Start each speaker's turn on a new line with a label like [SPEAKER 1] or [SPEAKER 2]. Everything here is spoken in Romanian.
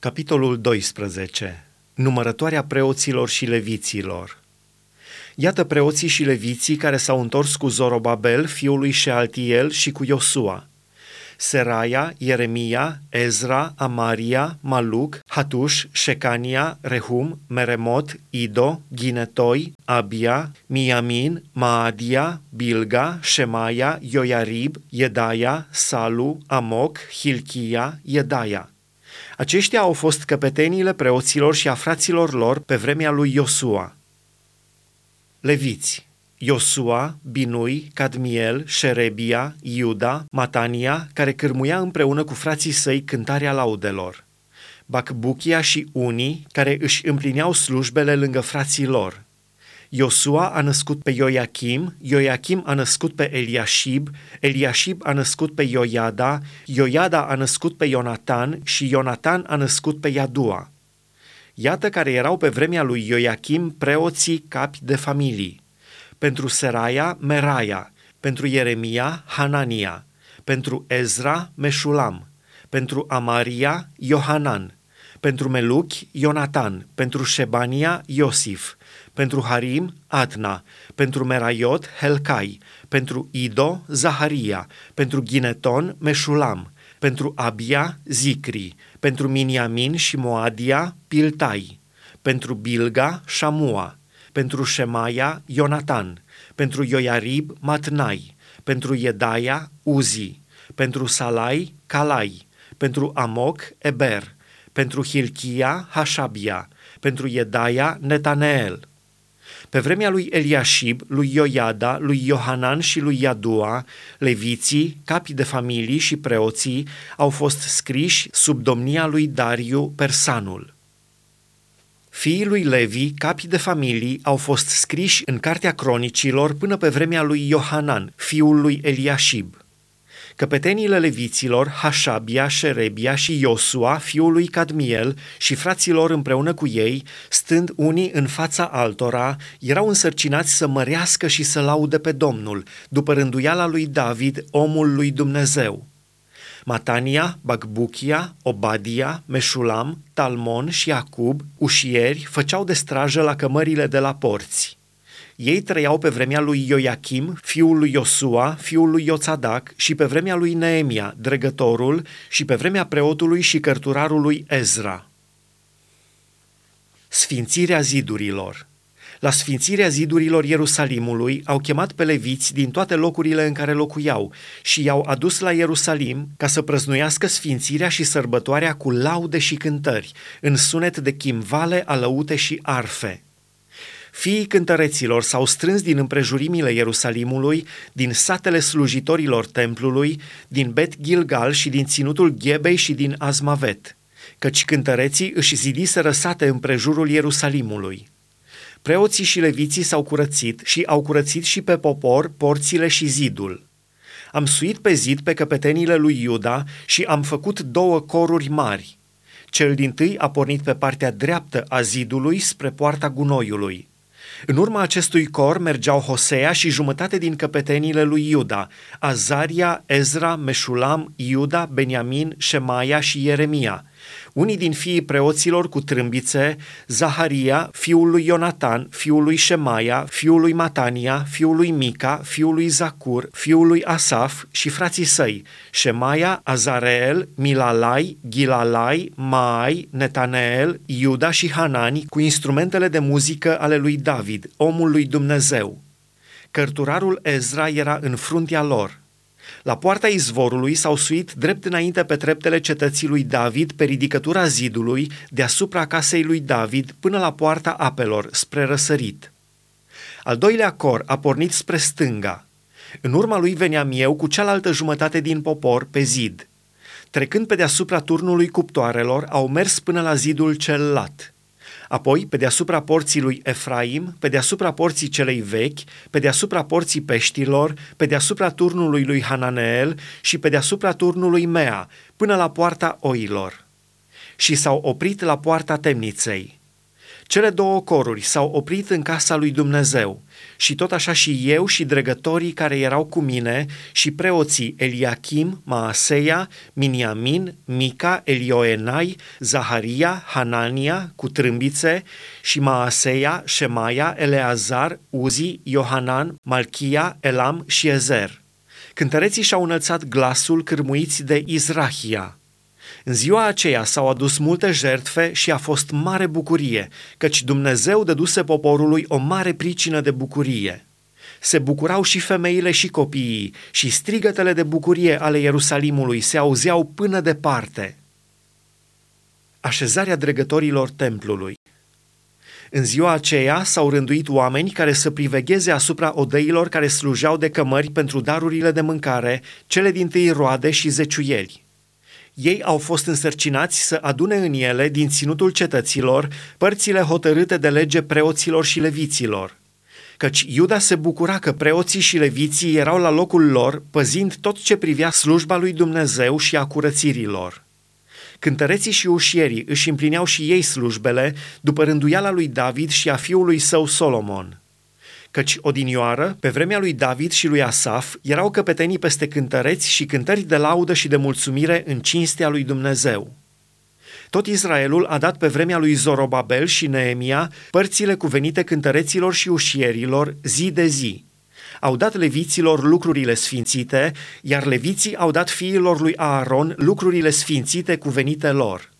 [SPEAKER 1] Capitolul 12. Numărătoarea preoților și leviților. Iată preoții și leviții care s-au întors cu Zorobabel, fiul lui Shealtiel și cu Iosua. Seraia, Ieremia, Ezra, Amaria, Maluc, Hatuș, Shecania, Rehum, Meremot, Ido, Ginetoi, Abia, Miamin, Maadia, Bilga, Shemaia, Ioiarib, Iedaia, Salu, Amoc, Hilchia, Iedaia. Aceștia au fost căpeteniile preoților și a fraților lor pe vremea lui Iosua. Leviți Iosua, Binui, Cadmiel, Șerebia, Iuda, Matania, care cârmuia împreună cu frații săi cântarea laudelor. Bacbuchia și unii care își împlineau slujbele lângă frații lor – Iosua a născut pe Ioachim, Ioachim a născut pe Eliashib, Eliashib a născut pe Ioiada, Ioiada a născut pe Ionatan și Ionatan a născut pe Iadua. Iată care erau pe vremea lui Ioachim preoții capi de familii. Pentru Seraia, Meraia, pentru Ieremia, Hanania, pentru Ezra, Meșulam, pentru Amaria, Iohanan, pentru Meluchi, Ionatan, pentru Shebania, Iosif, pentru Harim, Atna, pentru Meraiot, Helcai, pentru Ido, Zaharia, pentru Gineton, Meșulam, pentru Abia, Zicri, pentru Miniamin și Moadia, Piltai, pentru Bilga, Shamua, pentru Shemaia, Ionatan, pentru Ioiarib, Matnai, pentru Iedaia, Uzi, pentru Salai, Calai, pentru Amoc, Eber, pentru Hilchia, Hashabia, pentru Iedaia, Netaneel, pe vremea lui Eliashib, lui Ioiada, lui Iohanan și lui Iadua, leviții, capii de familii și preoții au fost scriși sub domnia lui Dariu Persanul. Fiii lui Levi, capii de familii, au fost scriși în Cartea Cronicilor până pe vremea lui Iohanan, fiul lui Eliashib. Căpeteniile leviților, Hașabia, Șerebia și Iosua, fiul lui Cadmiel, și fraților împreună cu ei, stând unii în fața altora, erau însărcinați să mărească și să laude pe Domnul, după rânduiala lui David, omul lui Dumnezeu. Matania, Bagbuchia, Obadia, Meșulam, Talmon și Acub, ușieri, făceau de strajă la cămările de la porți. Ei trăiau pe vremea lui Ioachim, fiul lui Iosua, fiul lui Ioțadac și pe vremea lui Neemia, dregătorul, și pe vremea preotului și cărturarului Ezra. Sfințirea zidurilor la sfințirea zidurilor Ierusalimului au chemat pe leviți din toate locurile în care locuiau și i-au adus la Ierusalim ca să prăznuiască sfințirea și sărbătoarea cu laude și cântări, în sunet de chimvale, alăute și arfe. Fiii cântăreților s-au strâns din împrejurimile Ierusalimului, din satele slujitorilor templului, din Bet Gilgal și din ținutul Ghebei și din Azmavet, căci cântăreții își zidiseră sate împrejurul Ierusalimului. Preoții și leviții s-au curățit și au curățit și pe popor porțile și zidul. Am suit pe zid pe căpetenile lui Iuda și am făcut două coruri mari. Cel din tâi a pornit pe partea dreaptă a zidului spre poarta gunoiului. În urma acestui cor mergeau Hosea și jumătate din căpetenile lui Iuda, Azaria, Ezra, Meșulam, Iuda, Beniamin, Shemaia și Ieremia – unii din fiii preoților cu trâmbițe, Zaharia, fiul lui Ionatan, fiul lui Shemaia, fiul lui Matania, fiul lui Mica, fiul lui Zacur, fiul lui Asaf și frații săi, Shemaia, Azareel, Milalai, Gilalai, Mai, Netaneel, Iuda și Hanani cu instrumentele de muzică ale lui David, omul lui Dumnezeu. Cărturarul Ezra era în fruntea lor. La poarta izvorului s-au suit drept înainte pe treptele cetății lui David pe ridicătura zidului deasupra casei lui David până la poarta apelor, spre răsărit. Al doilea cor a pornit spre stânga. În urma lui veneam eu cu cealaltă jumătate din popor pe zid. Trecând pe deasupra turnului cuptoarelor, au mers până la zidul cel lat – Apoi, pe deasupra porții lui Efraim, pe deasupra porții celei vechi, pe deasupra porții peștilor, pe deasupra turnului lui Hananeel și pe deasupra turnului Mea, până la poarta oilor. Și s-au oprit la poarta temniței. Cele două coruri s-au oprit în casa lui Dumnezeu și tot așa și eu și dregătorii care erau cu mine și preoții Eliachim, Maaseia, Miniamin, Mica, Elioenai, Zaharia, Hanania cu trâmbițe și Maaseia, Shemaia, Eleazar, Uzi, Iohanan, Malchia, Elam și Ezer. Cântăreții și-au înălțat glasul cârmuiți de Izrahia. În ziua aceea s-au adus multe jertfe și a fost mare bucurie, căci Dumnezeu dăduse poporului o mare pricină de bucurie. Se bucurau și femeile și copiii și strigătele de bucurie ale Ierusalimului se auzeau până departe. Așezarea dregătorilor templului în ziua aceea s-au rânduit oameni care să privegheze asupra odeilor care slujeau de cămări pentru darurile de mâncare, cele din tâi roade și zeciuieli. Ei au fost însărcinați să adune în ele, din ținutul cetăților, părțile hotărâte de lege preoților și leviților. Căci Iuda se bucura că preoții și leviții erau la locul lor, păzind tot ce privea slujba lui Dumnezeu și a curățirilor. Cântăreții și ușierii își împlineau și ei slujbele după rânduiala lui David și a fiului său Solomon. Căci odinioară, pe vremea lui David și lui Asaf, erau căpetenii peste cântăreți și cântări de laudă și de mulțumire în cinstea lui Dumnezeu. Tot Israelul a dat pe vremea lui Zorobabel și Neemia părțile cuvenite cântăreților și ușierilor zi de zi, au dat leviților lucrurile sfințite, iar leviții au dat fiilor lui Aaron lucrurile sfințite cuvenite lor.